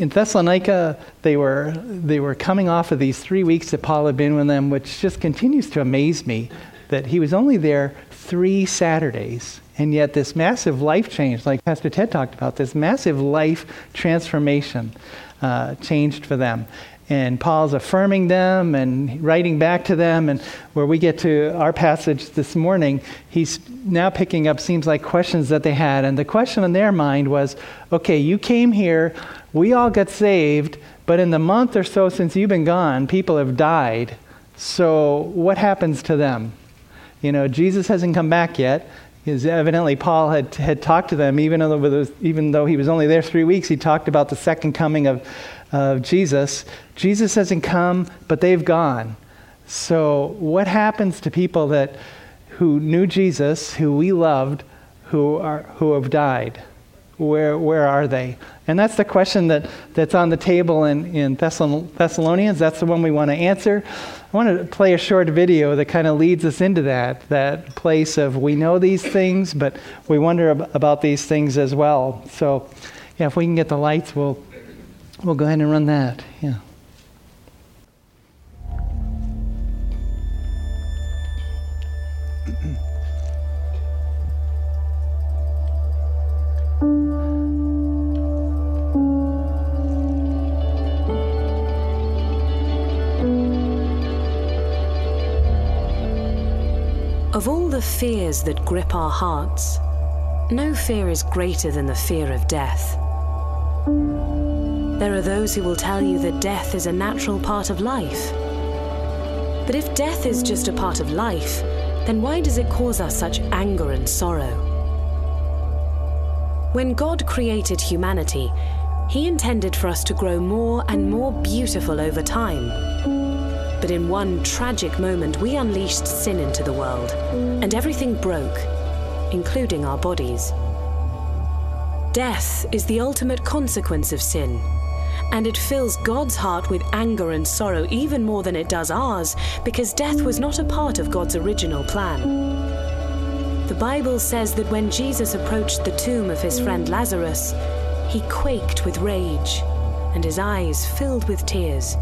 in Thessalonica, they were, they were coming off of these three weeks that Paul had been with them, which just continues to amaze me that he was only there three Saturdays. And yet, this massive life change, like Pastor Ted talked about, this massive life transformation uh, changed for them. And Paul's affirming them and writing back to them. And where we get to our passage this morning, he's now picking up, seems like, questions that they had. And the question in their mind was okay, you came here, we all got saved, but in the month or so since you've been gone, people have died. So what happens to them? You know, Jesus hasn't come back yet. Because evidently Paul had, had talked to them, even though, was, even though he was only there three weeks, he talked about the second coming of, of Jesus. Jesus hasn't come, but they've gone. So, what happens to people that, who knew Jesus, who we loved, who, are, who have died? Where, where are they? And that's the question that, that's on the table in, in Thessalonians. That's the one we want to answer. I want to play a short video that kind of leads us into that, that place of we know these things, but we wonder ab- about these things as well. So, yeah, if we can get the lights, we'll, we'll go ahead and run that. Yeah. Of all the fears that grip our hearts, no fear is greater than the fear of death. There are those who will tell you that death is a natural part of life. But if death is just a part of life, then why does it cause us such anger and sorrow? When God created humanity, He intended for us to grow more and more beautiful over time. But in one tragic moment, we unleashed sin into the world, and everything broke, including our bodies. Death is the ultimate consequence of sin, and it fills God's heart with anger and sorrow even more than it does ours, because death was not a part of God's original plan. The Bible says that when Jesus approached the tomb of his friend Lazarus, he quaked with rage, and his eyes filled with tears.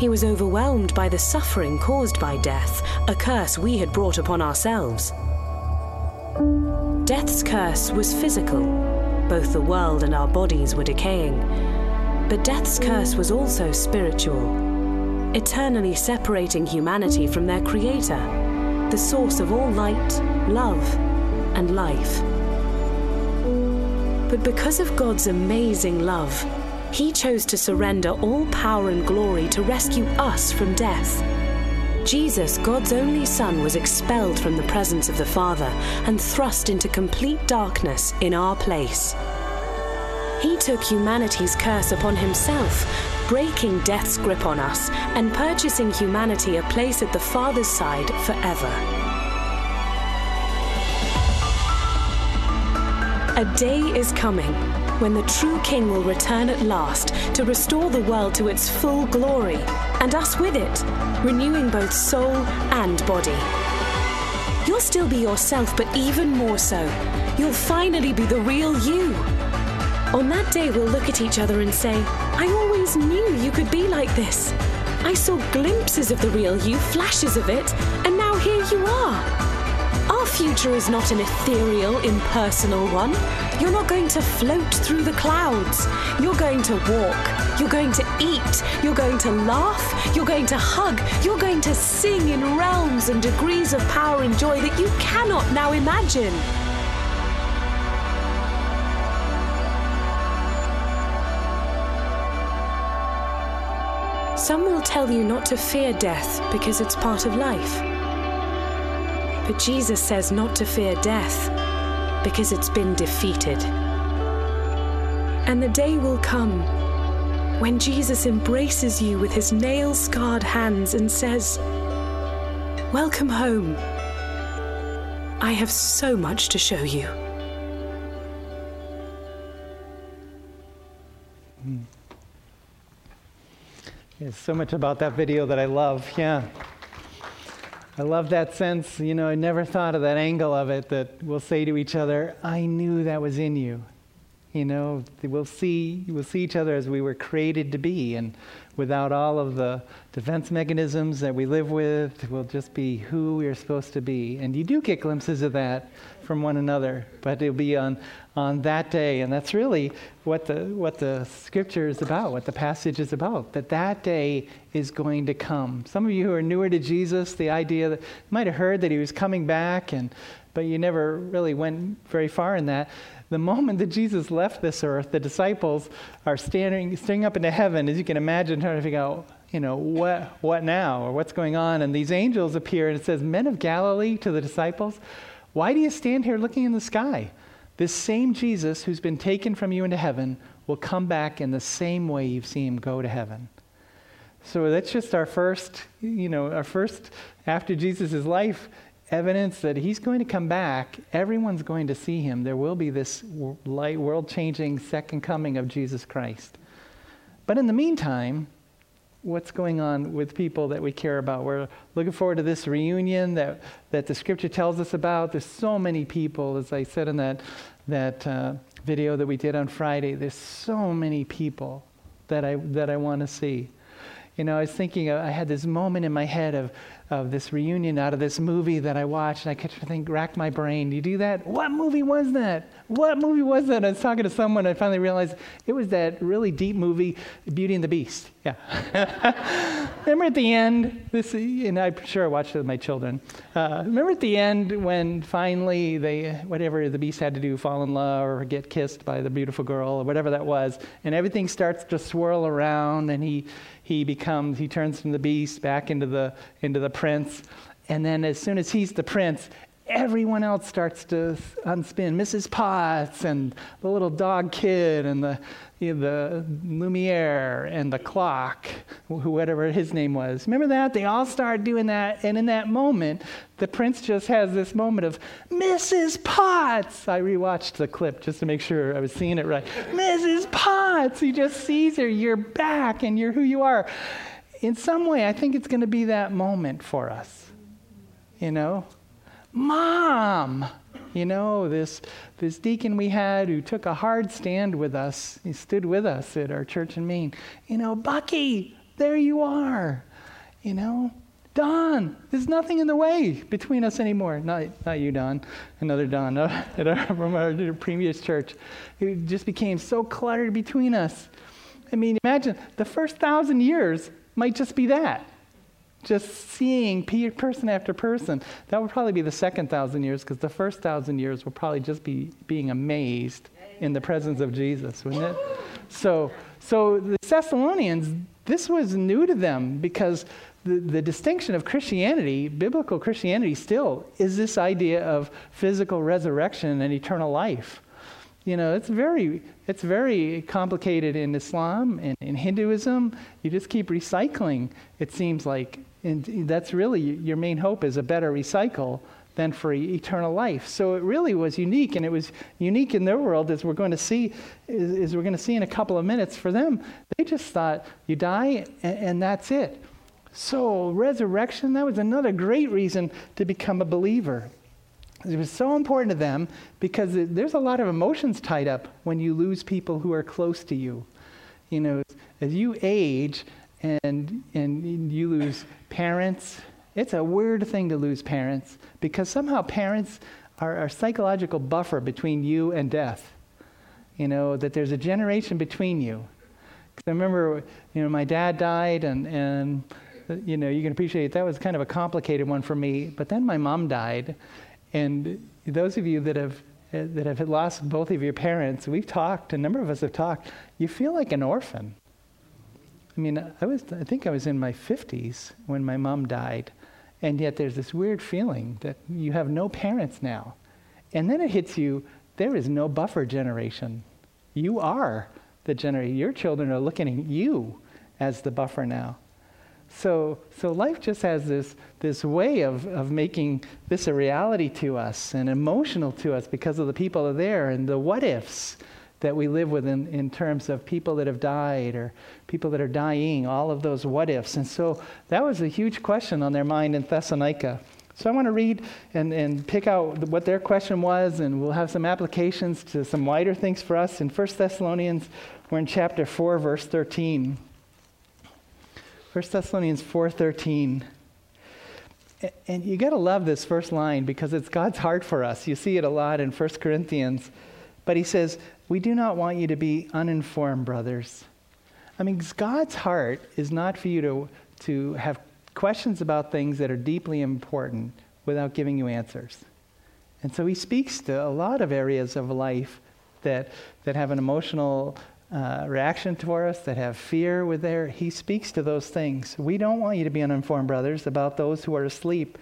He was overwhelmed by the suffering caused by death, a curse we had brought upon ourselves. Death's curse was physical. Both the world and our bodies were decaying. But death's curse was also spiritual, eternally separating humanity from their Creator, the source of all light, love, and life. But because of God's amazing love, he chose to surrender all power and glory to rescue us from death. Jesus, God's only Son, was expelled from the presence of the Father and thrust into complete darkness in our place. He took humanity's curse upon himself, breaking death's grip on us and purchasing humanity a place at the Father's side forever. A day is coming when the true King will return at last to restore the world to its full glory, and us with it, renewing both soul and body. You'll still be yourself, but even more so, you'll finally be the real you. On that day, we'll look at each other and say, I always knew you could be like this. I saw glimpses of the real you, flashes of it, and now here you are. Future is not an ethereal, impersonal one. You're not going to float through the clouds. You're going to walk. You're going to eat. You're going to laugh. You're going to hug. You're going to sing in realms and degrees of power and joy that you cannot now imagine. Some will tell you not to fear death because it's part of life. But Jesus says not to fear death because it's been defeated. And the day will come when Jesus embraces you with his nail scarred hands and says, Welcome home. I have so much to show you. Hmm. There's so much about that video that I love. Yeah. I love that sense. You know, I never thought of that angle of it that we'll say to each other, I knew that was in you. You know, we'll see, we'll see each other as we were created to be. And without all of the defense mechanisms that we live with, we'll just be who we are supposed to be. And you do get glimpses of that from one another, but it'll be on, on that day. And that's really what the, what the scripture is about, what the passage is about, that that day is going to come. Some of you who are newer to Jesus, the idea that you might have heard that he was coming back, and, but you never really went very far in that the moment that Jesus left this earth, the disciples are standing, staring up into heaven, as you can imagine, trying to figure out, you know, what, what now or what's going on. And these angels appear, and it says, Men of Galilee to the disciples, why do you stand here looking in the sky? This same Jesus who's been taken from you into heaven will come back in the same way you've seen him go to heaven. So that's just our first, you know, our first after Jesus' life evidence that he's going to come back. Everyone's going to see him. There will be this light, world changing second coming of Jesus Christ. But in the meantime, what's going on with people that we care about? We're looking forward to this reunion that, that the scripture tells us about. There's so many people, as I said in that, that uh, video that we did on Friday, there's so many people that I, that I want to see. You know, I was thinking, I had this moment in my head of of this reunion out of this movie that I watched, and I kept think, rack my brain. Do you do that? What movie was that? What movie was that? I was talking to someone, I finally realized it was that really deep movie, Beauty and the Beast. Yeah. remember at the end, this, and I'm sure I watched it with my children. Uh, remember at the end when finally they, whatever the beast had to do, fall in love or get kissed by the beautiful girl or whatever that was, and everything starts to swirl around, and he he becomes he turns from the beast back into the into the prince and then as soon as he's the prince everyone else starts to unspin mrs potts and the little dog kid and the you know, the lumiere and the clock whatever his name was. Remember that? They all start doing that and in that moment the prince just has this moment of mrs potts! I rewatched the clip just to make sure i was seeing it right. Mrs potts! He just sees her you're back and you're who you are. In some way i think it's going to be that moment for us you know? Mom! You know, this, this deacon we had who took a hard stand with us, he stood with us at our church in Maine. You know, Bucky, there you are. You know, Don, there's nothing in the way between us anymore. Not, not you, Don, another Don at our, from our previous church. It just became so cluttered between us. I mean, imagine the first thousand years might just be that just seeing person after person. That would probably be the second thousand years because the first thousand years will probably just be being amazed in the presence of Jesus, wouldn't it? So, so the Thessalonians, this was new to them because the, the distinction of Christianity, biblical Christianity still, is this idea of physical resurrection and eternal life. You know, it's very, it's very complicated in Islam and in Hinduism. You just keep recycling, it seems like. And that's really your main hope is a better recycle than for eternal life. So it really was unique, and it was unique in their world, as we're going to see, as we're going to see in a couple of minutes. For them, they just thought you die and, and that's it. So resurrection, that was another great reason to become a believer. It was so important to them because there's a lot of emotions tied up when you lose people who are close to you. You know, as you age and, and you lose parents, it's a weird thing to lose parents because somehow parents are a psychological buffer between you and death. You know, that there's a generation between you. I remember, you know, my dad died and, and you know, you can appreciate that was kind of a complicated one for me. But then my mom died, and those of you that have that have lost both of your parents, we've talked. A number of us have talked. You feel like an orphan. I mean, I was I think I was in my 50s when my mom died, and yet there's this weird feeling that you have no parents now, and then it hits you. There is no buffer generation. You are the generation. Your children are looking at you as the buffer now. So, so life just has this, this way of, of making this a reality to us and emotional to us because of the people are there and the what ifs that we live with in, in terms of people that have died or people that are dying, all of those what ifs. And so that was a huge question on their mind in Thessalonica. So I want to read and, and pick out what their question was, and we'll have some applications to some wider things for us. In 1 Thessalonians, we're in chapter 4, verse 13. 1 Thessalonians 4:13. And you got to love this first line because it's God's heart for us. You see it a lot in 1 Corinthians. But he says, We do not want you to be uninformed, brothers. I mean, God's heart is not for you to, to have questions about things that are deeply important without giving you answers. And so he speaks to a lot of areas of life that, that have an emotional uh, reaction toward us, that have fear with there. He speaks to those things. We don't want you to be uninformed, brothers, about those who are asleep,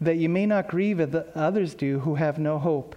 that you may not grieve as others do who have no hope.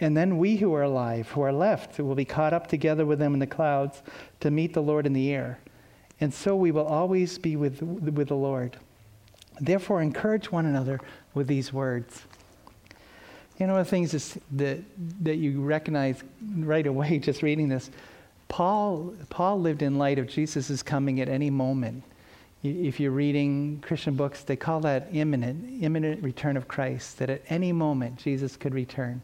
And then we who are alive, who are left, will be caught up together with them in the clouds to meet the Lord in the air. And so we will always be with, with the Lord. Therefore, encourage one another with these words. You know, the things is, that, that you recognize right away just reading this Paul, Paul lived in light of Jesus' coming at any moment. If you're reading Christian books, they call that imminent, imminent return of Christ, that at any moment Jesus could return.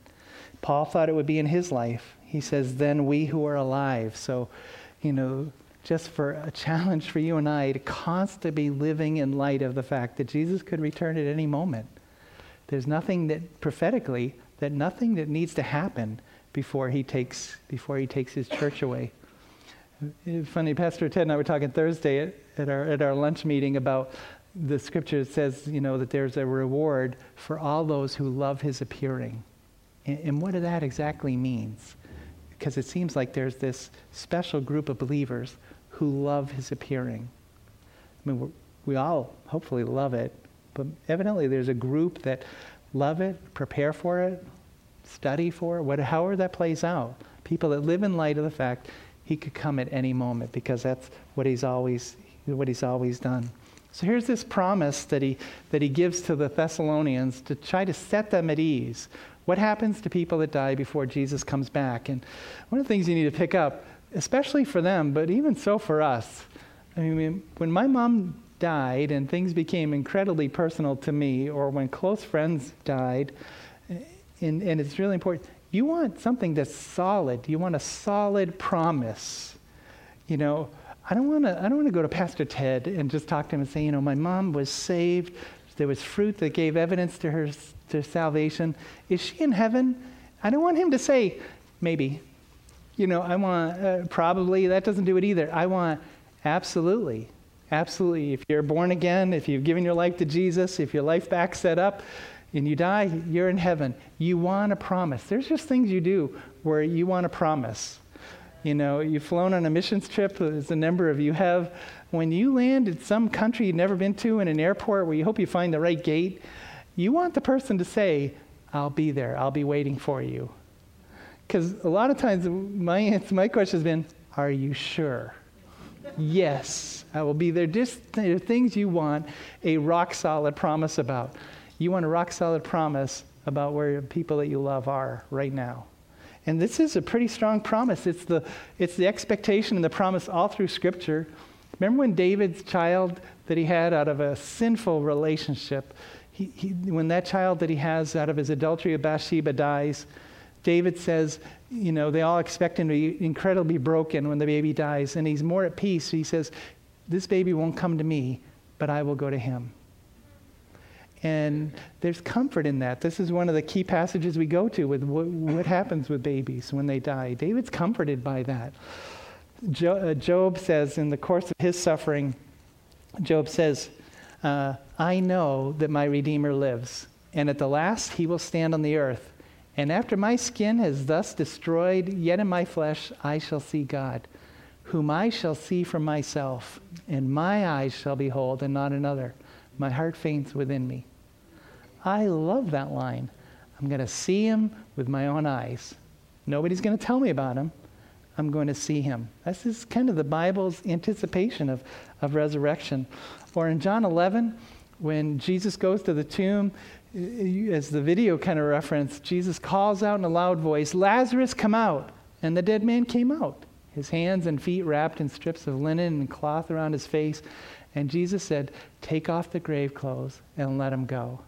Paul thought it would be in his life. He says, then we who are alive. So, you know, just for a challenge for you and I to constantly be living in light of the fact that Jesus could return at any moment. There's nothing that prophetically, that nothing that needs to happen before he takes, before he takes his church away. Funny, Pastor Ted and I were talking Thursday at, at, our, at our lunch meeting about the scripture says, you know, that there's a reward for all those who love his appearing. And, what that exactly means. Because it seems like there's this special group of believers who love his appearing. I mean, we all hopefully love it, but evidently there's a group that love it, prepare for it, study for it, what, however that plays out. People that live in light of the fact he could come at any moment because that's what he's always, what he's always done. So here's this promise that he, that he gives to the Thessalonians to try to set them at ease. What happens to people that die before Jesus comes back? And one of the things you need to pick up, especially for them, but even so for us, I mean, when my mom died and things became incredibly personal to me, or when close friends died, eh, and, and it's really important. You want something that's solid. You want a solid promise. You know, I don't want to. I don't want to go to Pastor Ted and just talk to him and say, you know, my mom was saved. There was fruit that gave evidence to her to salvation. Is she in heaven? I don't want him to say, maybe. You know, I want uh, probably. That doesn't do it either. I want absolutely, absolutely. If you're born again, if you've given your life to Jesus, if your life back set up, and you die, you're in heaven. You want a promise. There's just things you do where you want a promise. You know, you've flown on a missions trip, as a number of you have. When you land in some country you've never been to in an airport where you hope you find the right gate, you want the person to say, I'll be there, I'll be waiting for you. Because a lot of times my, my question has been, Are you sure? yes, I will be there. Just there are things you want a rock solid promise about. You want a rock solid promise about where people that you love are right now. And this is a pretty strong promise. It's the, it's the expectation and the promise all through Scripture. Remember when David's child that he had out of a sinful relationship, he, he, when that child that he has out of his adultery of Bathsheba dies, David says, you know, they all expect him to be incredibly broken when the baby dies, and he's more at peace. He says, This baby won't come to me, but I will go to him. And there's comfort in that. This is one of the key passages we go to with what, what happens with babies when they die. David's comforted by that. Uh, Job says, in the course of his suffering, Job says, uh, I know that my Redeemer lives, and at the last he will stand on the earth. And after my skin has thus destroyed, yet in my flesh I shall see God, whom I shall see for myself, and my eyes shall behold, and not another. My heart faints within me. I love that line. I'm going to see him with my own eyes. Nobody's going to tell me about him. I'm going to see him. This is kind of the Bible's anticipation of, of resurrection. Or in John 11, when Jesus goes to the tomb, as the video kind of reference, Jesus calls out in a loud voice, Lazarus, come out. And the dead man came out, his hands and feet wrapped in strips of linen and cloth around his face. And Jesus said, Take off the grave clothes and let him go.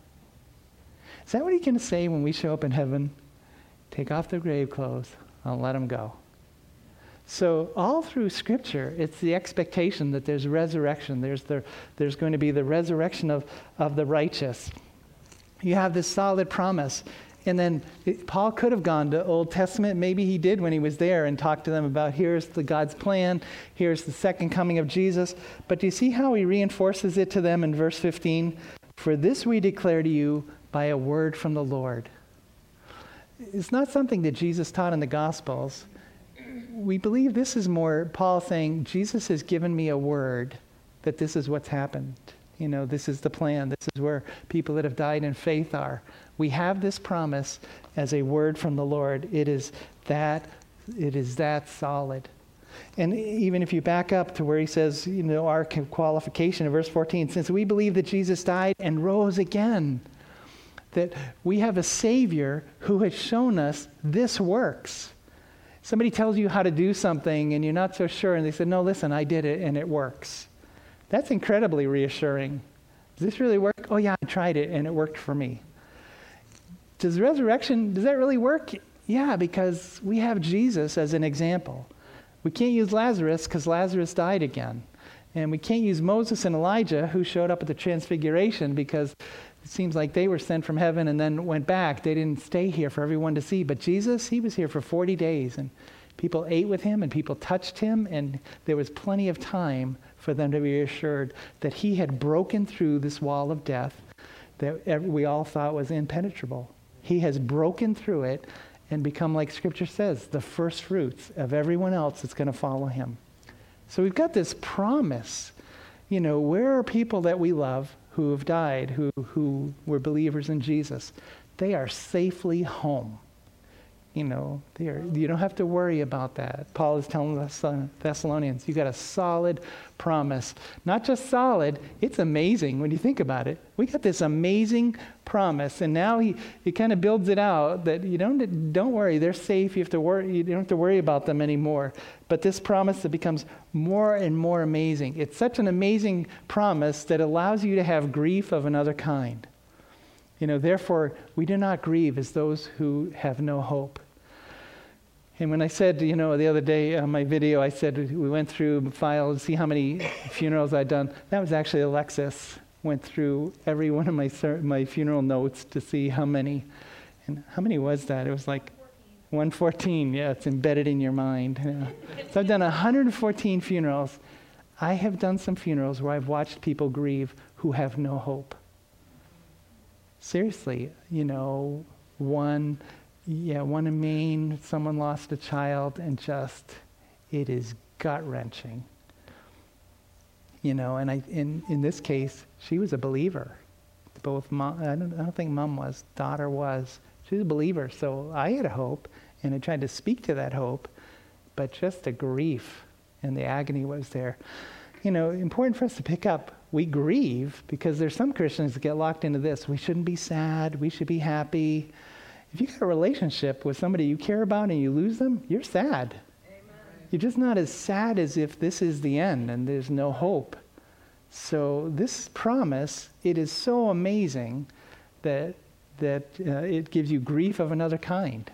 Is that what he's going to say when we show up in heaven? Take off the grave clothes and let him go. So, all through Scripture, it's the expectation that there's resurrection. There's, the, there's going to be the resurrection of, of the righteous. You have this solid promise. And then it, Paul could have gone to Old Testament. Maybe he did when he was there and talked to them about here's the God's plan, here's the second coming of Jesus. But do you see how he reinforces it to them in verse 15? For this we declare to you by a word from the Lord. It's not something that Jesus taught in the Gospels we believe this is more Paul saying, Jesus has given me a word that this is what's happened. You know, this is the plan. This is where people that have died in faith are. We have this promise as a word from the Lord. It is that it is that solid. And even if you back up to where he says, you know, our qualification in verse 14, since we believe that Jesus died and rose again, that we have a Savior who has shown us this works somebody tells you how to do something and you're not so sure, and they say, No, listen, I did it and it works. That's incredibly reassuring. Does this really work? Oh, yeah, I tried it and it worked for me. Does resurrection, does that really work? Yeah, because we have Jesus as an example. We can't use Lazarus because Lazarus died again. And we can't use Moses and Elijah, who showed up at the Transfiguration, because it seems like they were sent from heaven and then went back. They didn't stay here for everyone to see. But Jesus, he was here for 40 days, and people ate with him, and people touched him, and there was plenty of time for them to be assured that he had broken through this wall of death that we all thought was impenetrable. He has broken through it and become, like Scripture says, the first fruits of everyone else that's going to follow him. So we've got this promise. You know, where are people that we love? who have died, who, who were believers in Jesus, they are safely home. You know, you don't have to worry about that. Paul is telling the Thessalonians, you got a solid promise. Not just solid, it's amazing when you think about it. We got this amazing promise, and now he, he kind of builds it out that you don't, don't worry, they're safe. You, have to worry, you don't have to worry about them anymore. But this promise that becomes more and more amazing. It's such an amazing promise that allows you to have grief of another kind. You know, therefore, we do not grieve as those who have no hope. And when I said, you know, the other day on my video, I said we went through files, to see how many funerals I'd done. That was actually Alexis went through every one of my my funeral notes to see how many. And how many was that? It was like 114. Yeah, it's embedded in your mind. Yeah. so I've done 114 funerals. I have done some funerals where I've watched people grieve who have no hope seriously, you know, one, yeah, one in Maine, someone lost a child, and just, it is gut wrenching. You know, and I, in, in this case, she was a believer. Both mom, I don't, I don't think mom was, daughter was. She was a believer, so I had a hope, and I tried to speak to that hope, but just the grief and the agony was there. You know, important for us to pick up we grieve because there's some Christians that get locked into this. We shouldn't be sad. We should be happy. If you got a relationship with somebody you care about and you lose them, you're sad. Amen. You're just not as sad as if this is the end and there's no hope. So this promise, it is so amazing that that uh, it gives you grief of another kind.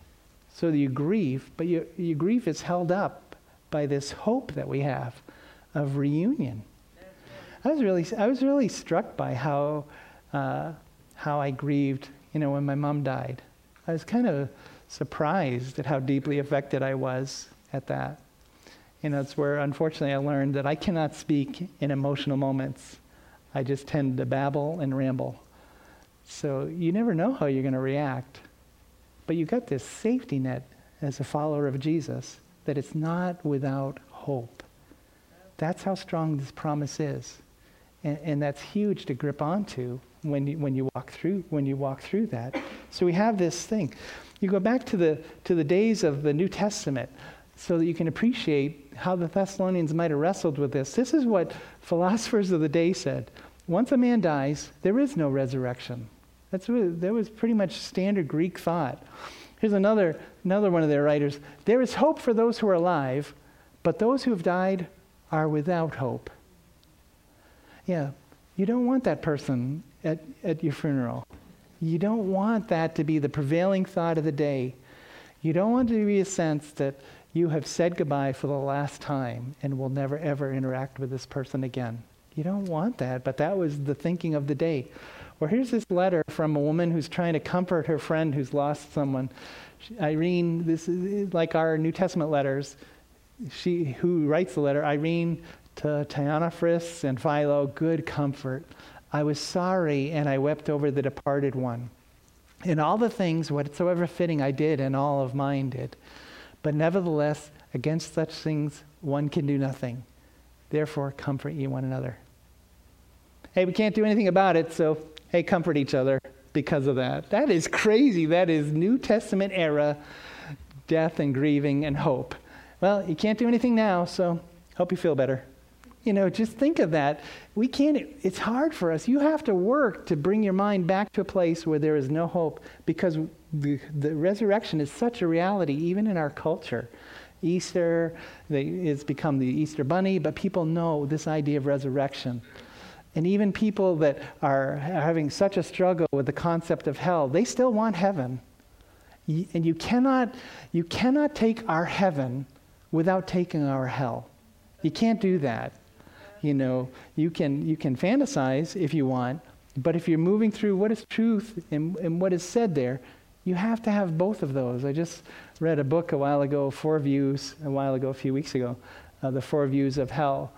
So you grieve, but your, your grief is held up by this hope that we have of reunion. I was really, I was really struck by how, uh, how I grieved, you know, when my mom died. I was kind of surprised at how deeply affected I was at that. You know, it's where unfortunately I learned that I cannot speak in emotional moments. I just tend to babble and ramble. So you never know how you're going to react. But you've got this safety net as a follower of Jesus that it's not without hope. That's how strong this promise is. And, and that's huge to grip onto when you, when you walk through when you walk through that So we have this thing. You go back to the, to the days of the New Testament so that you can appreciate how the Thessalonians might have wrestled with this. This is what philosophers of the day said. Once a man dies, there is no resurrection. That's really, that was pretty much standard Greek thought. Here's another, another one of their writers. There is hope for those who are alive, but those who have died are without hope. Yeah, you don't want that person at, at your funeral. You don't want that to be the prevailing thought of the day. You don't want to be a sense that you have said goodbye for the last time and will never ever interact with this person again. You don't want that, but that was the thinking of the day. Or here's this letter from a woman who's trying to comfort her friend who's lost someone. Irene, this is like our New Testament letters. She who writes the letter, Irene to Taonnophris and Philo, good comfort. I was sorry and I wept over the departed one. In all the things whatsoever fitting I did, and all of mine did. But nevertheless, against such things one can do nothing. Therefore, comfort ye one another. Hey, we can't do anything about it, so hey, comfort each other because of that. That is crazy. That is New Testament era death and grieving and hope. Well, you can't do anything now, so hope you feel better. You know, just think of that. We can't, it's hard for us. You have to work to bring your mind back to a place where there is no hope because the, the resurrection is such a reality, even in our culture. Easter has become the Easter bunny, but people know this idea of resurrection. And even people that are having such a struggle with the concept of hell, they still want heaven. And you cannot, you cannot take our heaven without taking our hell. You can't do that. You know, you can, you can fantasize if you want, but if you're moving through what is truth and, and what is said there, you have to have both of those. I just read a book a while ago, Four Views, a while ago, a few weeks ago, uh, The Four Views of Hell.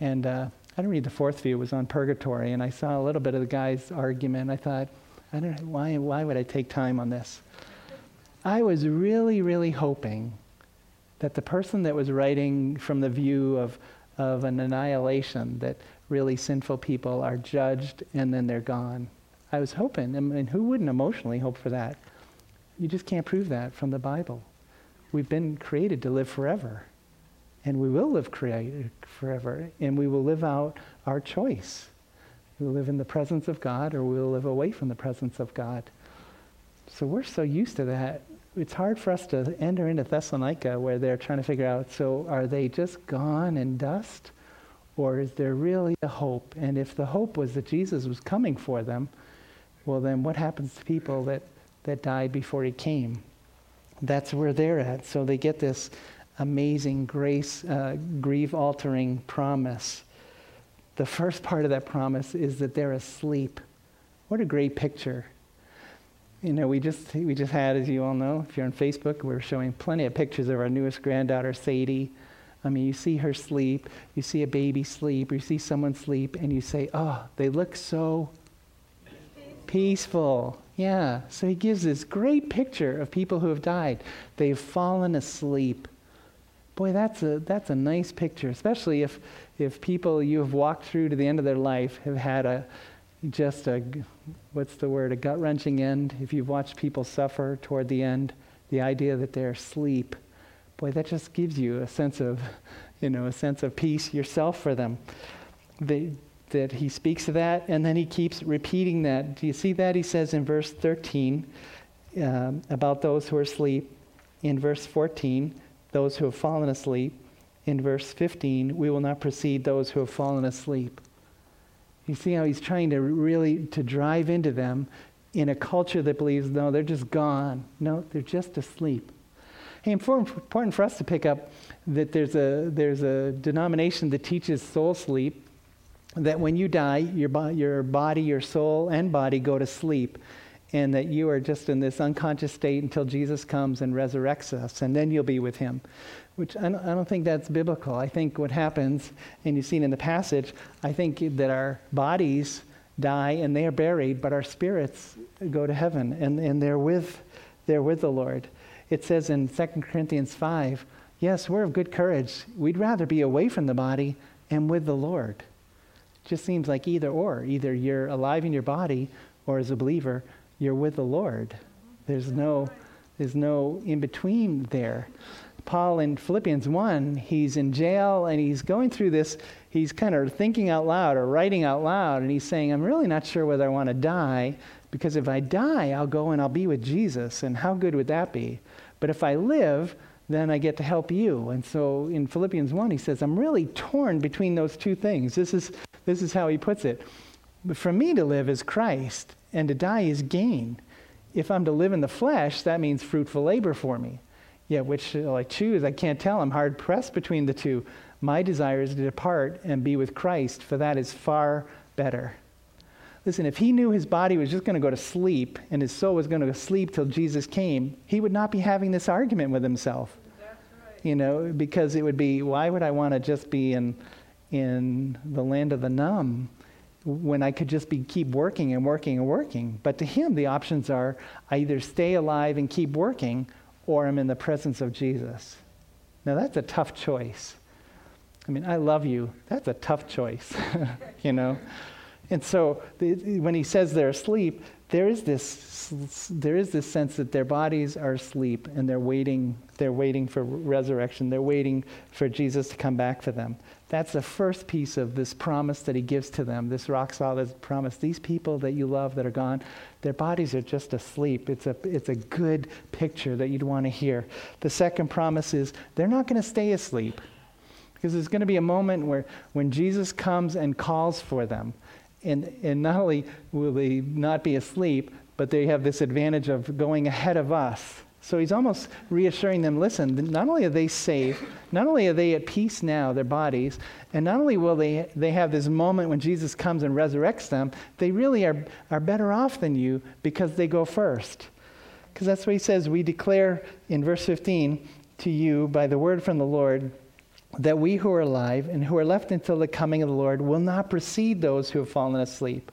And uh, I didn't read the fourth view, it was on purgatory, and I saw a little bit of the guy's argument. I thought, I don't know, why, why would I take time on this? I was really, really hoping that the person that was writing from the view of, of an annihilation, that really sinful people are judged and then they're gone. I was hoping, I and who wouldn't emotionally hope for that? You just can't prove that from the Bible. We've been created to live forever, and we will live created forever, and we will live out our choice. We will live in the presence of God, or we will live away from the presence of God. So we're so used to that it's hard for us to enter into Thessalonica where they're trying to figure out so are they just gone in dust? Or is there really a hope? And if the hope was that Jesus was coming for them, well, then what happens to people that, that died before he came? That's where they're at. So they get this amazing grace, uh, grief altering promise. The first part of that promise is that they're asleep. What a great picture you know, we just we just had, as you all know, if you're on Facebook, we are showing plenty of pictures of our newest granddaughter, Sadie. I mean, you see her sleep, you see a baby sleep, you see someone sleep, and you say, "Oh, they look so peaceful." Yeah. So he gives this great picture of people who have died. They've fallen asleep. Boy, that's a that's a nice picture, especially if if people you have walked through to the end of their life have had a just a, what's the word, a gut wrenching end. If you've watched people suffer toward the end, the idea that they're asleep, boy, that just gives you a sense of, you know, a sense of peace yourself for them. The, that he speaks of that, and then he keeps repeating that. Do you see that? He says in verse 13 um, about those who are asleep. In verse 14, those who have fallen asleep. In verse 15, we will not precede those who have fallen asleep. You see how he's trying to really to drive into them in a culture that believes no, they're just gone. No, they're just asleep. Hey, important for us to pick up that there's a there's a denomination that teaches soul sleep. That when you die, your, your body, your soul, and body go to sleep, and that you are just in this unconscious state until Jesus comes and resurrects us, and then you'll be with Him which I don't, I don't, think that's biblical. I think what happens, and you've seen in the passage, I think that our bodies die and they are buried, but our spirits go to heaven and, and they're, with, they're with the Lord. It says in 2 Corinthians 5, yes, we're of good courage. We'd rather be away from the body and with the Lord. Just seems like either or. Either you're alive in your body, or as a believer, you're with the Lord. There's no, there's no in between there. Paul in Philippians 1, he's in jail and he's going through this. He's kind of thinking out loud or writing out loud, and he's saying, I'm really not sure whether I want to die because if I die, I'll go and I'll be with Jesus. And how good would that be? But if I live, then I get to help you. And so in Philippians 1, he says, I'm really torn between those two things. This is, this is how he puts it. But for me to live is Christ, and to die is gain. If I'm to live in the flesh, that means fruitful labor for me. Yet, which shall I choose? I can't tell. I'm hard pressed between the two. My desire is to depart and be with Christ, for that is far better. Listen, if he knew his body was just going to go to sleep and his soul was going to sleep till Jesus came, he would not be having this argument with himself. Right. You know, because it would be, why would I want to just be in, in the land of the numb when I could just be keep working and working and working? But to him, the options are I either stay alive and keep working or I'm in the presence of Jesus. Now, that's a tough choice. I mean, I love you. That's a tough choice, you know? And so the, when he says they're asleep, there is this there is this sense that their bodies are asleep and they're waiting they're waiting for resurrection. They're waiting for Jesus to come back for them. That's the first piece of this promise that he gives to them, this rock solid promise. These people that you love that are gone, their bodies are just asleep. It's a, it's a good picture that you'd want to hear. The second promise is they're not going to stay asleep because there's going to be a moment where when Jesus comes and calls for them, and, and not only will they not be asleep, but they have this advantage of going ahead of us. So he's almost reassuring them listen, not only are they safe, not only are they at peace now, their bodies, and not only will they, they have this moment when Jesus comes and resurrects them, they really are, are better off than you because they go first. Because that's what he says. We declare in verse 15 to you by the word from the Lord that we who are alive and who are left until the coming of the Lord will not precede those who have fallen asleep.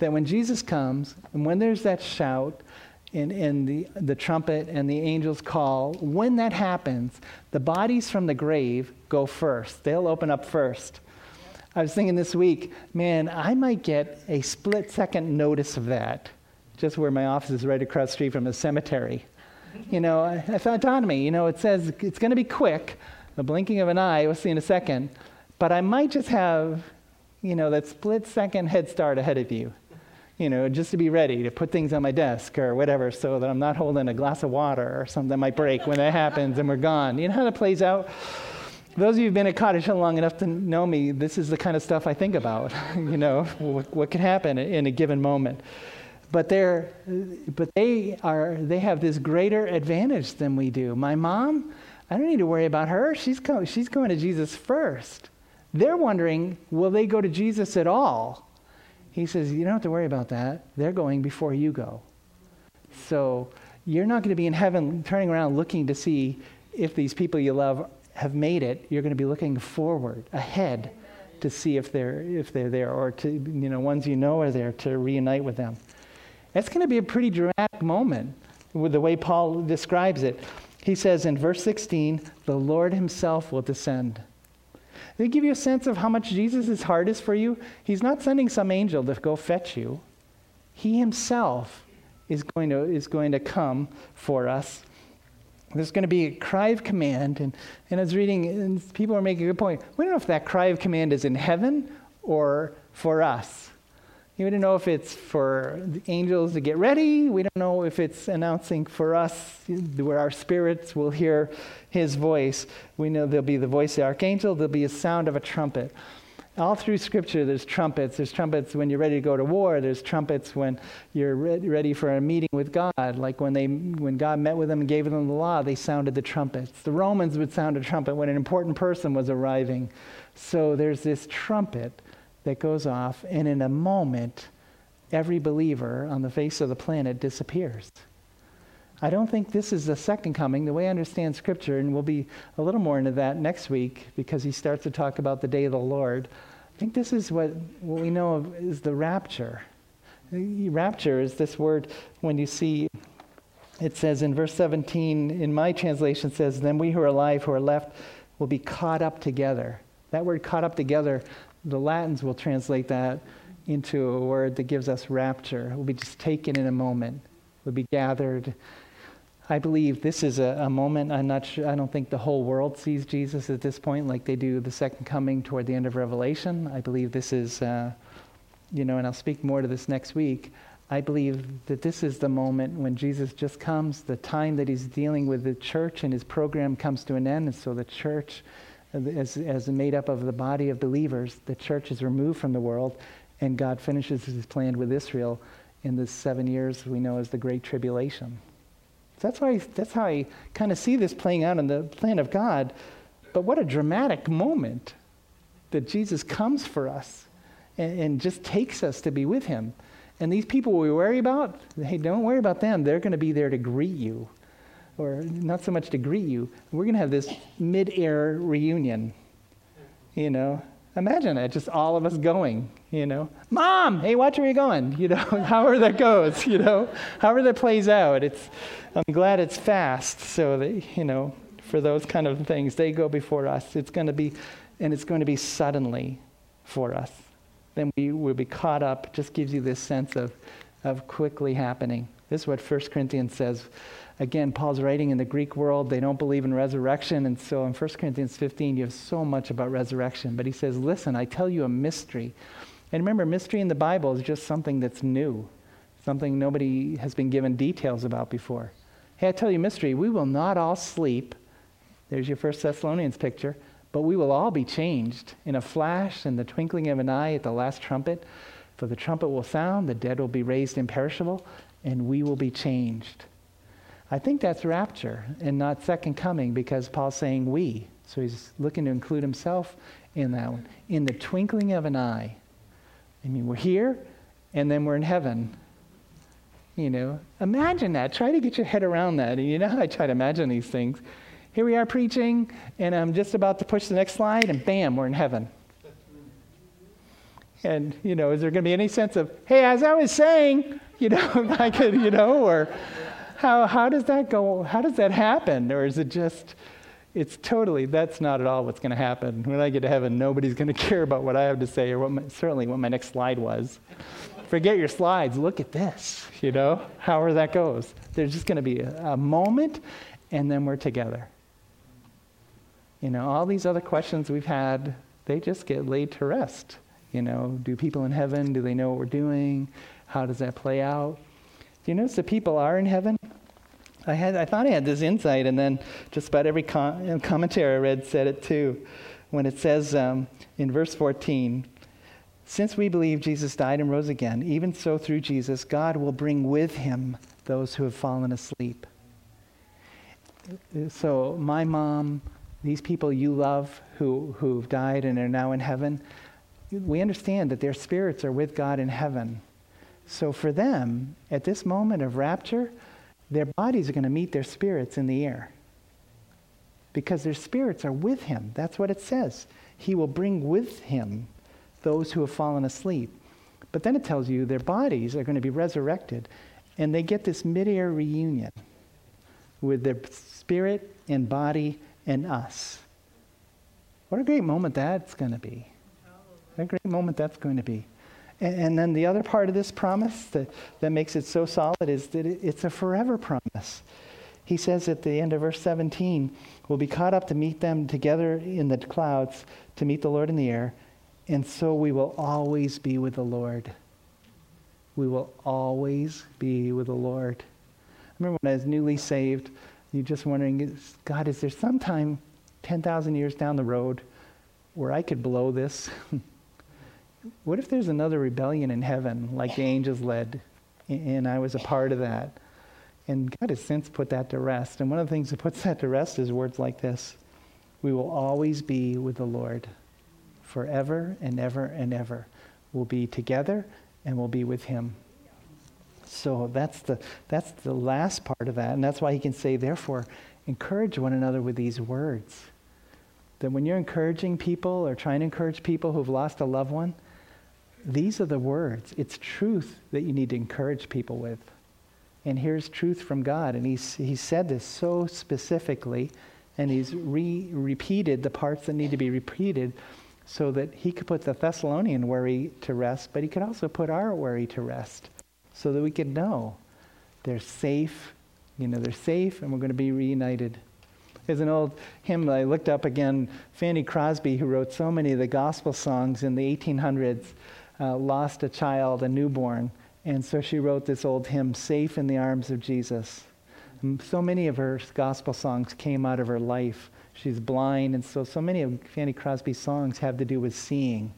That when Jesus comes, and when there's that shout, and, and the, the trumpet and the angels call, when that happens, the bodies from the grave go first. They'll open up first. I was thinking this week, man, I might get a split second notice of that, just where my office is right across the street from a cemetery. You know, I, I on me, you know, it says it's going to be quick, the blinking of an eye, we'll see in a second. But I might just have, you know, that split second head start ahead of you. You know, just to be ready to put things on my desk or whatever so that I'm not holding a glass of water or something that might break when that happens and we're gone. You know how that plays out? Those of you who've been at Cottage Hill long enough to know me, this is the kind of stuff I think about. you know, what, what can happen in a given moment but they're but they are they have this greater advantage than we do my mom I don't need to worry about her. She's, co- she's going to Jesus first. They're wondering, will they go to Jesus at all? He says, You don't have to worry about that. They're going before you go. So you're not going to be in heaven turning around looking to see if these people you love have made it. You're going to be looking forward, ahead, to see if they're, if they're there or to, you know, ones you know are there to reunite with them. That's going to be a pretty dramatic moment with the way Paul describes it. He says in verse 16, the Lord himself will descend. They give you a sense of how much Jesus' heart is for you. He's not sending some angel to go fetch you. He himself is going to, is going to come for us. There's going to be a cry of command. And, and I was reading, and people are making a good point. We don't know if that cry of command is in heaven or for us. We don't know if it's for the angels to get ready. We don't know if it's announcing for us where our spirits will hear his voice. We know there'll be the voice of the archangel, there'll be a sound of a trumpet. All through Scripture, there's trumpets. There's trumpets when you're ready to go to war. There's trumpets when you're re- ready for a meeting with God. Like when, they, when God met with them and gave them the law, they sounded the trumpets. The Romans would sound a trumpet when an important person was arriving. So there's this trumpet that goes off, and in a moment, every believer on the face of the planet disappears. I don't think this is the second coming. The way I understand Scripture, and we'll be a little more into that next week because he starts to talk about the day of the Lord. I think this is what, what we know of is the rapture. The rapture is this word when you see it says in verse 17 in my translation says then we who are alive who are left will be caught up together that word caught up together the Latins will translate that into a word that gives us rapture. We'll be just taken in a moment. we'll be gathered. I believe this is a, a, moment. I'm not sure. I don't think the whole world sees Jesus at this point, like they do the second coming toward the end of Revelation. I believe this is, uh, you know, and I'll speak more to this next week. I believe that this is the moment when Jesus just comes, the time that he's dealing with the church and his program comes to an end. And so the church, as, as made up of the body of believers, the church is removed from the world, and God finishes his plan with Israel in the seven years we know as the Great Tribulation. So that's, why, that's how I kind of see this playing out in the plan of God. But what a dramatic moment that Jesus comes for us and, and just takes us to be with him. And these people we worry about, hey, don't worry about them. They're going to be there to greet you. Or not so much to greet you. We're going to have this mid air reunion. You know, imagine it, just all of us going, you know. Mom, hey, watch where you're going. You know, however that goes, you know, however that plays out. It's, I'm glad it's fast so that, you know, for those kind of things, they go before us. It's going to be, and it's going to be suddenly for us then we will be caught up. Just gives you this sense of, of quickly happening. This is what 1 Corinthians says. Again, Paul's writing in the Greek world, they don't believe in resurrection. And so in 1 Corinthians 15, you have so much about resurrection. But he says, Listen, I tell you a mystery. And remember, mystery in the Bible is just something that's new, something nobody has been given details about before. Hey, I tell you a mystery. We will not all sleep. There's your First Thessalonians picture. But we will all be changed in a flash, in the twinkling of an eye, at the last trumpet. For the trumpet will sound, the dead will be raised imperishable, and we will be changed. I think that's rapture and not second coming because Paul's saying we. So he's looking to include himself in that one. In the twinkling of an eye. I mean, we're here and then we're in heaven. You know, imagine that. Try to get your head around that. And you know I try to imagine these things. Here we are preaching, and I'm just about to push the next slide, and bam, we're in heaven. And, you know, is there going to be any sense of, hey, as I was saying, you know, I could, you know, or how, how does that go? How does that happen? Or is it just, it's totally, that's not at all what's going to happen. When I get to heaven, nobody's going to care about what I have to say or what my, certainly what my next slide was. Forget your slides. Look at this, you know, however that goes. There's just going to be a, a moment, and then we're together. You know, all these other questions we've had, they just get laid to rest. You know, do people in heaven, do they know what we're doing? How does that play out? You notice that people are in heaven? I, had, I thought I had this insight, and then just about every com- commentary I read said it too. When it says um, in verse 14, since we believe Jesus died and rose again, even so through Jesus, God will bring with him those who have fallen asleep. So, my mom, these people you love who, who've died and are now in heaven, we understand that their spirits are with God in heaven. So for them, at this moment of rapture, their bodies are going to meet their spirits in the air. Because their spirits are with him. That's what it says. He will bring with him those who have fallen asleep. But then it tells you their bodies are going to be resurrected, and they get this midair reunion with their spirit and body and us. What a great moment that's going to be. What a great moment that's going to be. And, then the other part of this promise that, that makes it so solid is that it, it's a forever promise. He says at the end of verse 17, We'll be caught up to meet them together in the clouds, to meet the Lord in the air, and so we will always be with the Lord. We will always be with the Lord. I remember when I was newly saved, you're just wondering, God, is there some time 10,000 years down the road where I could blow this? what if there's another rebellion in heaven like the angels led and I was a part of that? And God has since put that to rest. And one of the things that puts that to rest is words like this We will always be with the Lord forever and ever and ever. We'll be together and we'll be with Him. So that's the, that's the last part of that. And that's why he can say, therefore, encourage one another with these words. That when you're encouraging people or trying to encourage people who've lost a loved one, these are the words. It's truth that you need to encourage people with. And here's truth from God. And he's, he said this so specifically, and he's re- repeated the parts that need to be repeated so that he could put the Thessalonian worry to rest, but he could also put our worry to rest so that we could know They're safe. You know, they're safe, and we're going to be reunited. There's an old hymn that I looked up again. Fanny Crosby, who wrote so many of the gospel songs in the 1800s, uh, lost a child, a newborn. And so she wrote this old hymn, Safe in the Arms of Jesus. And so many of her gospel songs came out of her life. She's blind, and so, so many of Fanny Crosby's songs have to do with seeing.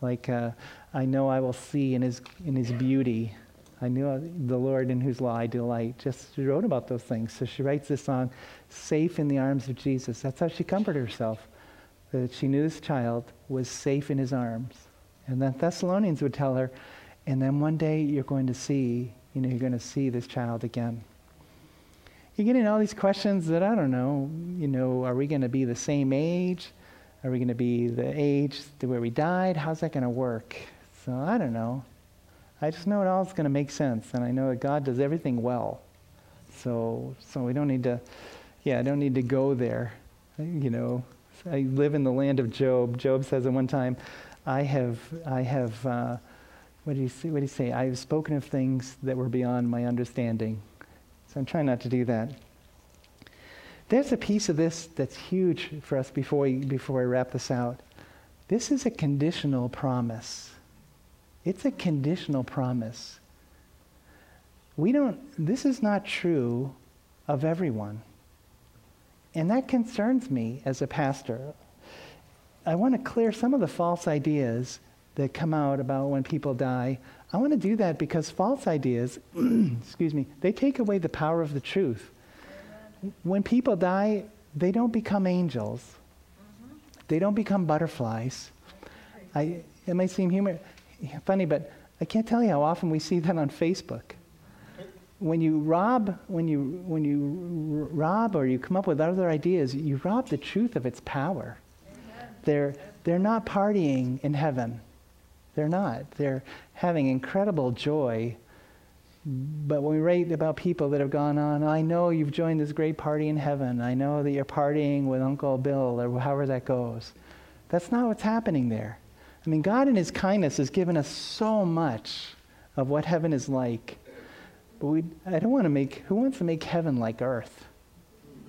Like, uh, I know I will see in his, in his beauty. I knew the Lord in whose law I delight. Just she wrote about those things. So she writes this song, Safe in the Arms of Jesus. That's how she comforted herself, that she knew this child was safe in his arms. And then Thessalonians would tell her, and then one day you're going to see, you know, you're going to see this child again. You're getting all these questions that I don't know, you know, are we going to be the same age? Are we going to be the age where we died? How's that going to work? So I don't know. I just know it all is going to make sense, and I know that God does everything well. So, so we don't need to, yeah, I don't need to go there. You know, I live in the land of Job. Job says at one time, I have, I have, uh, what do you say? What do you say? I have spoken of things that were beyond my understanding. So I'm trying not to do that. There's a piece of this that's huge for us before we, before I wrap this out. This is a conditional promise. It's a conditional promise. We don't, this is not true of everyone. And that concerns me as a pastor. I want to clear some of the false ideas that come out about when people die. I want to do that because false ideas, excuse me, they take away the power of the truth. When people die, they don't become angels. Mm-hmm. They don't become butterflies. I, it may seem humor, funny, but I can't tell you how often we see that on Facebook. When you rob, when you, when you rob or you come up with other ideas, you rob the truth of its power. They're, they're not partying in heaven. They're not. They're having incredible joy. But when we write about people that have gone on, I know you've joined this great party in heaven. I know that you're partying with Uncle Bill or however that goes. That's not what's happening there. I mean, God in His kindness has given us so much of what heaven is like. But we, I don't want to make, who wants to make heaven like earth?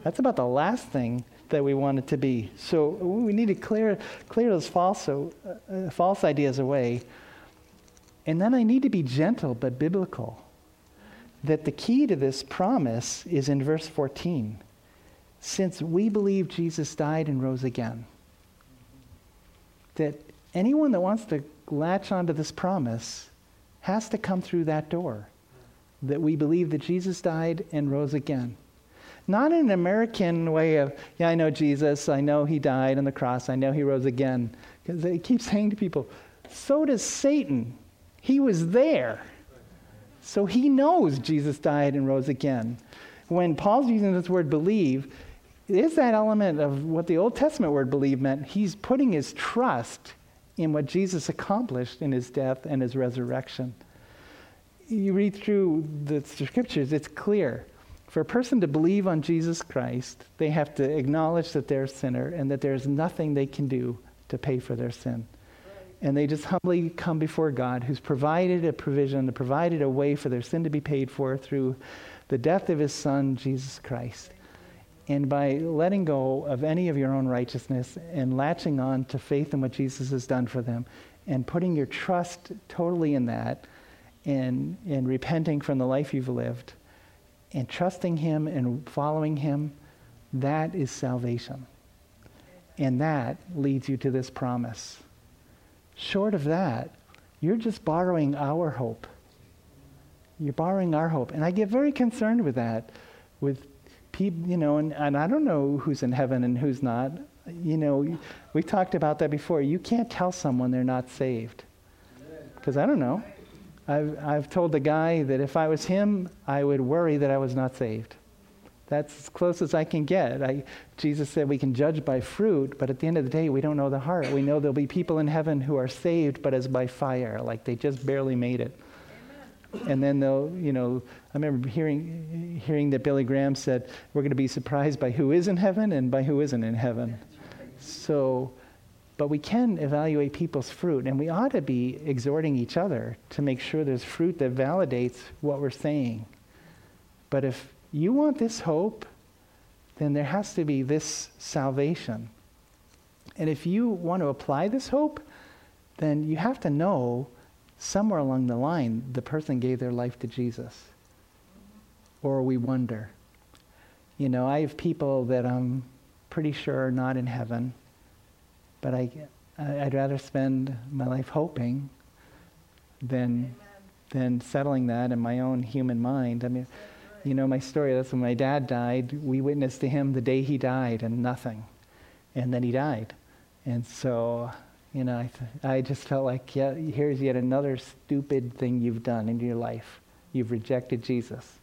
That's about the last thing that we want it to be. So we need to clear, clear those false, uh, false ideas away. And then I need to be gentle but biblical. That the key to this promise is in verse 14. Since we believe Jesus died and rose again, that anyone that wants to latch onto this promise has to come through that door. That we believe that Jesus died and rose again. Not in an American way of, yeah, I know Jesus, I know he died on the cross, I know he rose again. Because they keep saying to people, so does Satan. He was there. So he knows Jesus died and rose again. When Paul's using this word believe, is that element of what the Old Testament word believe meant. He's putting his trust in what Jesus accomplished in his death and his resurrection. You read through the scriptures, it's clear for a person to believe on Jesus Christ, they have to acknowledge that they're a sinner and that there's nothing they can do to pay for their sin. And they just humbly come before God, who's provided a provision, provided a way for their sin to be paid for through the death of his Son, Jesus Christ. And by letting go of any of your own righteousness and latching on to faith in what Jesus has done for them and putting your trust totally in that and, and repenting from the life you've lived, and trusting Him and following Him, that is salvation. And that leads you to this promise. Short of that, you're just borrowing our hope. You're borrowing our hope. And I get very concerned with that, with people, you know, and, and I don't know who's in heaven and who's not. You know, we talked about that before. You can't tell someone they're not saved. Because I don't know. I've, I've told the guy that if I was him, I would worry that I was not saved. That's as close as I can get. I, Jesus said we can judge by fruit, but at the end of the day, we don't know the heart. We know there'll be people in heaven who are saved, but as by fire, like they just barely made it. Amen. And then they'll, you know, I remember hearing, hearing that Billy Graham said, we're going to be surprised by who is in heaven and by who isn't in heaven. So, but we can evaluate people's fruit, and we ought to be exhorting each other to make sure there's fruit that validates what we're saying. But if you want this hope, then there has to be this salvation. And if you want to apply this hope, then you have to know somewhere along the line the person gave their life to Jesus. Or we wonder. You know, I have people that I'm pretty sure are not in heaven, but I, I'd rather spend my life hoping than, than settling that in my own human mind. I mean, you know my story. That's when my dad died. We witnessed to him the day he died and nothing. And then he died. And so, you know, I, th- I just felt like, yeah, here's yet another stupid thing you've done in your life. You've rejected Jesus.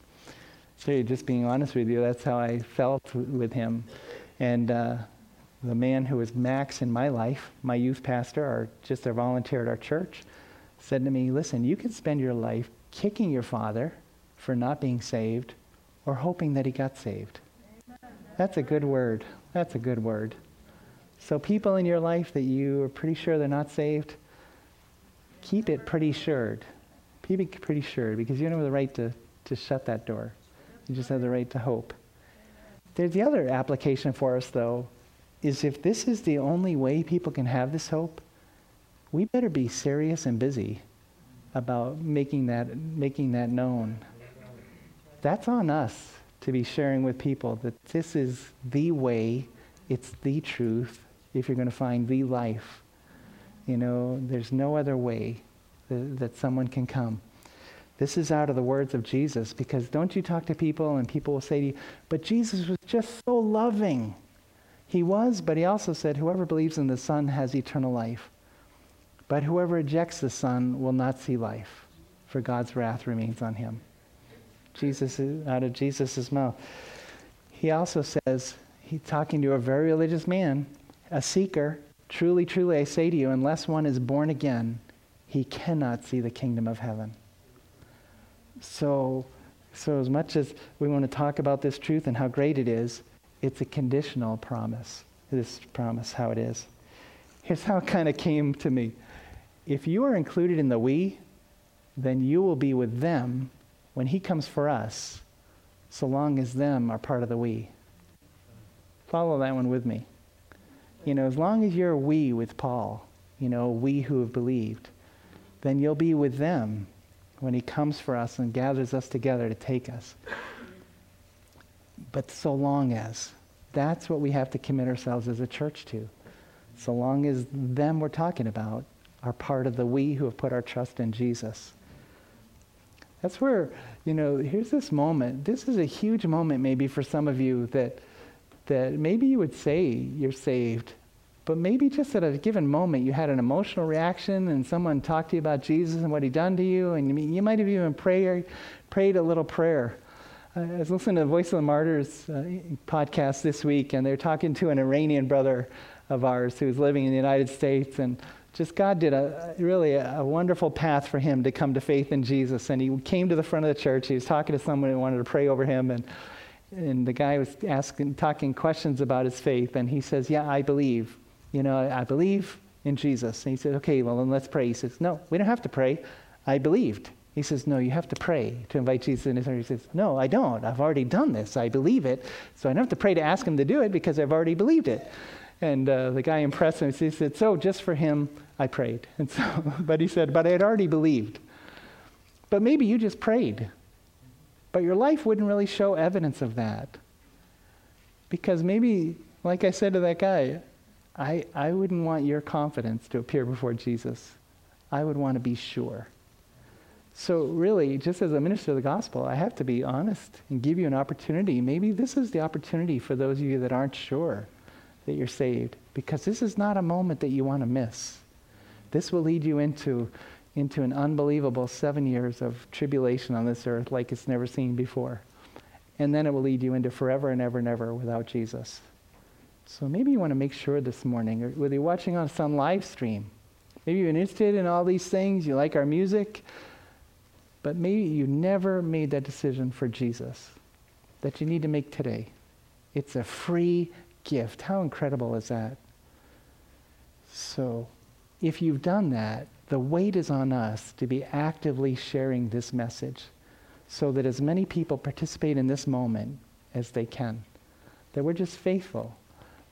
So, just being honest with you, that's how I felt with him. And uh, the man who was Max in my life, my youth pastor, or just a volunteer at our church, said to me, Listen, you can spend your life kicking your father for not being saved or hoping that he got saved. That's a good word. That's a good word. So, people in your life that you are pretty sure they're not saved, keep it pretty assured. Keep it pretty sure because you don't have the right to, to shut that door. You just have the right to hope. There's the other application for us, though, is if this is the only way people can have this hope, we better be serious and busy about making that, making that known. That's on us to be sharing with people that this is the way, it's the truth, if you're going to find the life. You know, there's no other way that, that someone can come. This is out of the words of Jesus because don't you talk to people and people will say to you, but Jesus was just so loving. He was, but he also said, whoever believes in the Son has eternal life. But whoever rejects the Son will not see life, for God's wrath remains on him. Jesus out of Jesus' mouth. He also says, he's talking to a very religious man, a seeker, truly, truly, I say to you, unless one is born again, he cannot see the kingdom of heaven. So, so as much as we want to talk about this truth and how great it is, it's a conditional promise. This promise, how it is. Here's how it kind of came to me. If you are included in the we, then you will be with them when he comes for us, so long as them are part of the we. Follow that one with me. You know, as long as you're we with Paul, you know, we who have believed, then you'll be with them when he comes for us and gathers us together to take us. But so long as, that's what we have to commit ourselves as a church to. So long as them we're talking about are part of the we who have put our trust in Jesus. That's where, you know, here's this moment. This is a huge moment maybe for some of you that that maybe you would say you're saved, but maybe just at a given moment you had an emotional reaction and someone talked to you about Jesus and what he done to you, and you might have even prayed, prayed a little prayer. I was listening to the Voice of the Martyrs uh, podcast this week, and they're talking to an Iranian brother of ours who's living in the United States, and just God did a really a, a, wonderful path for him to come to faith in Jesus. And he came to the front of the church. He was talking to someone who wanted to pray over him, and and the guy was asking, talking questions about his faith, and he says, "Yeah, I believe. You know, I believe in Jesus." And he said, "Okay, well then let's pray." He says, "No, we don't have to pray. I believed." He says, No, you have to pray to invite Jesus in his heart. He says, No, I don't. I've already done this. I believe it. So I don't have to pray to ask him to do it because I've already believed it. And uh, the guy impressed him. He said, So just for him, I prayed. And so, but he said, But I had already believed. But maybe you just prayed. But your life wouldn't really show evidence of that. Because maybe, like I said to that guy, I, I wouldn't want your confidence to appear before Jesus. I would want to be sure. So, really, just as a minister of the gospel, I have to be honest and give you an opportunity. Maybe this is the opportunity for those of you that aren't sure that you're saved because this is not a moment that you want to miss. This will lead you into, into an unbelievable seven years of tribulation on this earth like it's never seen before. And then it will lead you into forever and ever and ever without Jesus. So maybe you want to make sure this morning, or whether you're watching on some live stream, maybe you're interested in all these things, you like our music, but maybe you never made that decision for Jesus that you need to make today. It's a free gift. How incredible is that? So, if you've done that, the weight is on us to be actively sharing this message so that as many people participate in this moment as they can. That we're just faithful,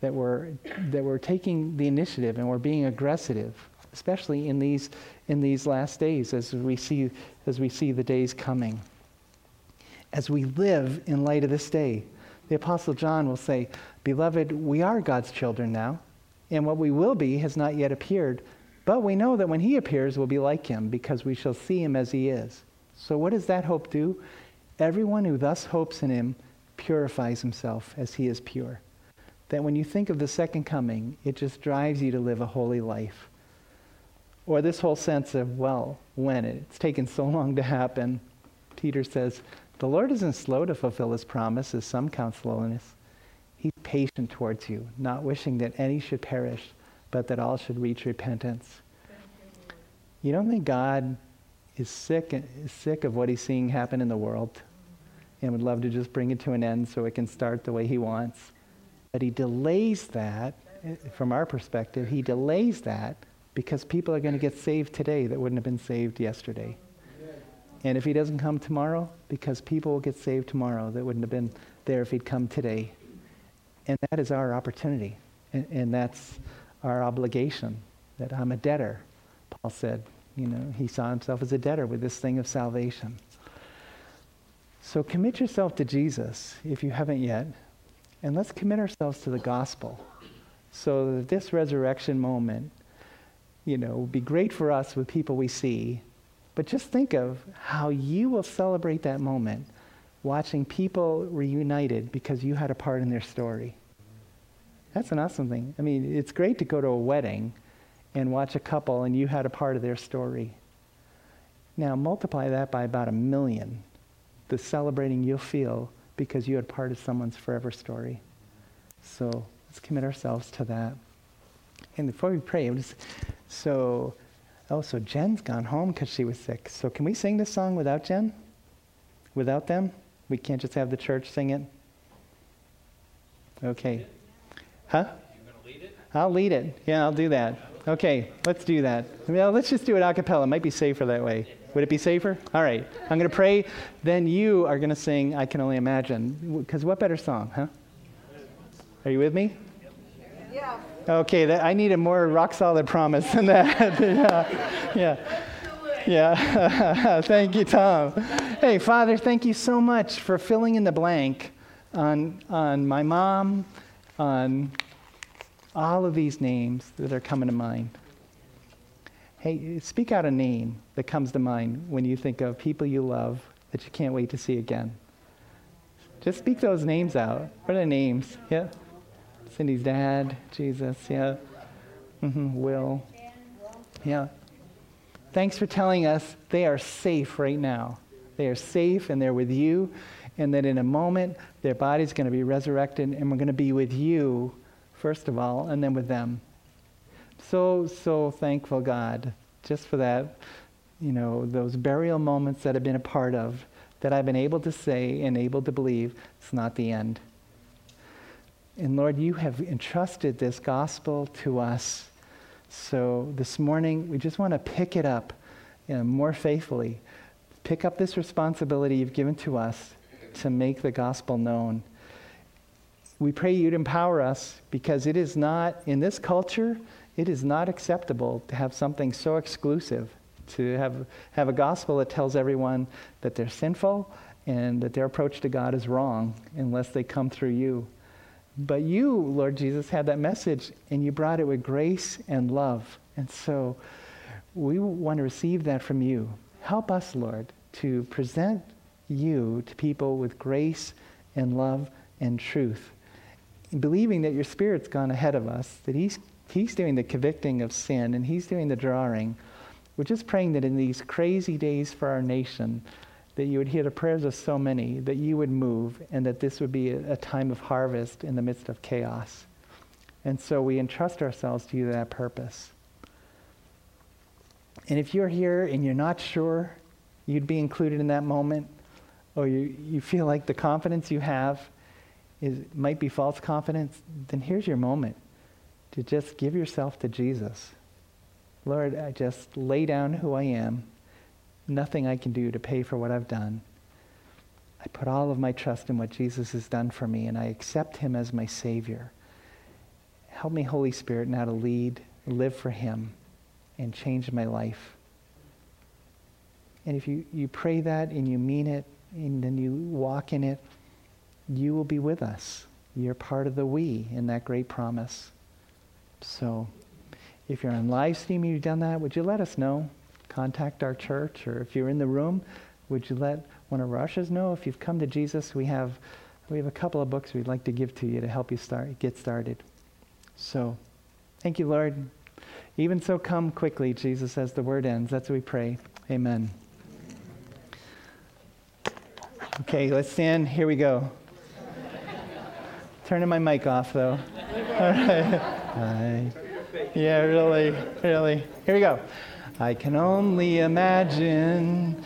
that we're, that we're taking the initiative and we're being aggressive, especially in these, in these last days as we, see, as we see the days coming. As we live in light of this day, the Apostle John will say, Beloved, we are God's children now, and what we will be has not yet appeared, but we know that when he appears, we'll be like him because we shall see him as he is. So, what does that hope do? Everyone who thus hopes in him purifies himself as he is pure. That when you think of the second coming, it just drives you to live a holy life. Or this whole sense of, well, when? It's taken so long to happen. Peter says, The Lord isn't slow to fulfill his promise, as some count slowness. He's patient towards you, not wishing that any should perish, but that all should reach repentance. You don't think God is sick, is sick of what he's seeing happen in the world and would love to just bring it to an end so it can start the way he wants? But he delays that, from our perspective, he delays that because people are going to get saved today that wouldn't have been saved yesterday. And if he doesn't come tomorrow, because people will get saved tomorrow that wouldn't have been there if he'd come today. And that is our opportunity. And, and that's our obligation, that I'm a debtor. Paul said, you know, he saw himself as a debtor with this thing of salvation. So commit yourself to Jesus if you haven't yet, and let's commit ourselves to the gospel so that this resurrection moment, you know, will be great for us with people we see. But just think of how you will celebrate that moment watching people reunited because you had a part in their story. That's an awesome thing. I mean, it's great to go to a wedding and watch a couple and you had a part of their story. Now, multiply that by about a million, the celebrating you'll feel because you had part of someone's forever story. So let's commit ourselves to that. And before we pray, I'm just, so, oh, so Jen's gone home because she was sick. So can we sing this song without Jen? Without them? We can't just have the church sing it? Okay. Huh? Lead it? I'll lead it. Yeah, I'll do that. Okay, let's do that. Well, let's just do it a cappella. It might be safer that way. Would it be safer? All right. I'm going to pray. Then you are going to sing I Can Only Imagine. Because what better song, huh? Are you with me? Yeah. Okay, that, I need a more rock solid promise than that. yeah. Yeah. Yeah. thank you, Tom. Hey, Father, thank you so much for filling in the blank on, on my mom on all of these names that are coming to mind. Hey, speak out a name that comes to mind when you think of people you love that you can't wait to see again. Just speak those names out. What are the names? Yeah. Cindy's dad, Jesus, yeah. Mm-hmm. Will. Yeah. Thanks for telling us they are safe right now. They are safe and they're with you and that in a moment their body's going to be resurrected and we're going to be with you, first of all, and then with them. So, so thankful, God, just for that, you know, those burial moments that I've been a part of, that I've been able to say and able to believe it's not the end. And Lord, you have entrusted this gospel to us. So this morning, we just want to pick it up you know, more faithfully. Pick up this responsibility you've given to us to make the gospel known. We pray you'd empower us because it is not, in this culture, it is not acceptable to have something so exclusive, to have, have a gospel that tells everyone that they're sinful and that their approach to God is wrong unless they come through you. But you, Lord Jesus, had that message and you brought it with grace and love. And so we want to receive that from you. Help us, Lord, to present you to people with grace and love and truth. Believing that your Spirit's gone ahead of us, that He's, he's doing the convicting of sin and He's doing the drawing. We're just praying that in these crazy days for our nation, that you would hear the prayers of so many, that you would move, and that this would be a, a time of harvest in the midst of chaos. And so we entrust ourselves to you that purpose. And if you're here and you're not sure you'd be included in that moment, or you, you feel like the confidence you have is, might be false confidence, then here's your moment to just give yourself to Jesus. Lord, I just lay down who I am, nothing I can do to pay for what I've done. I put all of my trust in what Jesus has done for me, and I accept him as my Savior. Help me, Holy Spirit, now to lead, live for him, and change my life. And if you, you pray that and you mean it, and then you walk in it, you will be with us. You're part of the we in that great promise. So if you're on live stream and you've done that, would you let us know? Contact our church, or if you're in the room, would you let one of our ushers know if you've come to Jesus? We have we have a couple of books we'd like to give to you to help you start get started. So, thank you, Lord. Even so, come quickly, Jesus, as the word ends. That's what we pray. Amen. Okay, let's stand. Here we go. Turning my mic off, though. All right. Yeah, really, really. Here we go. I can only imagine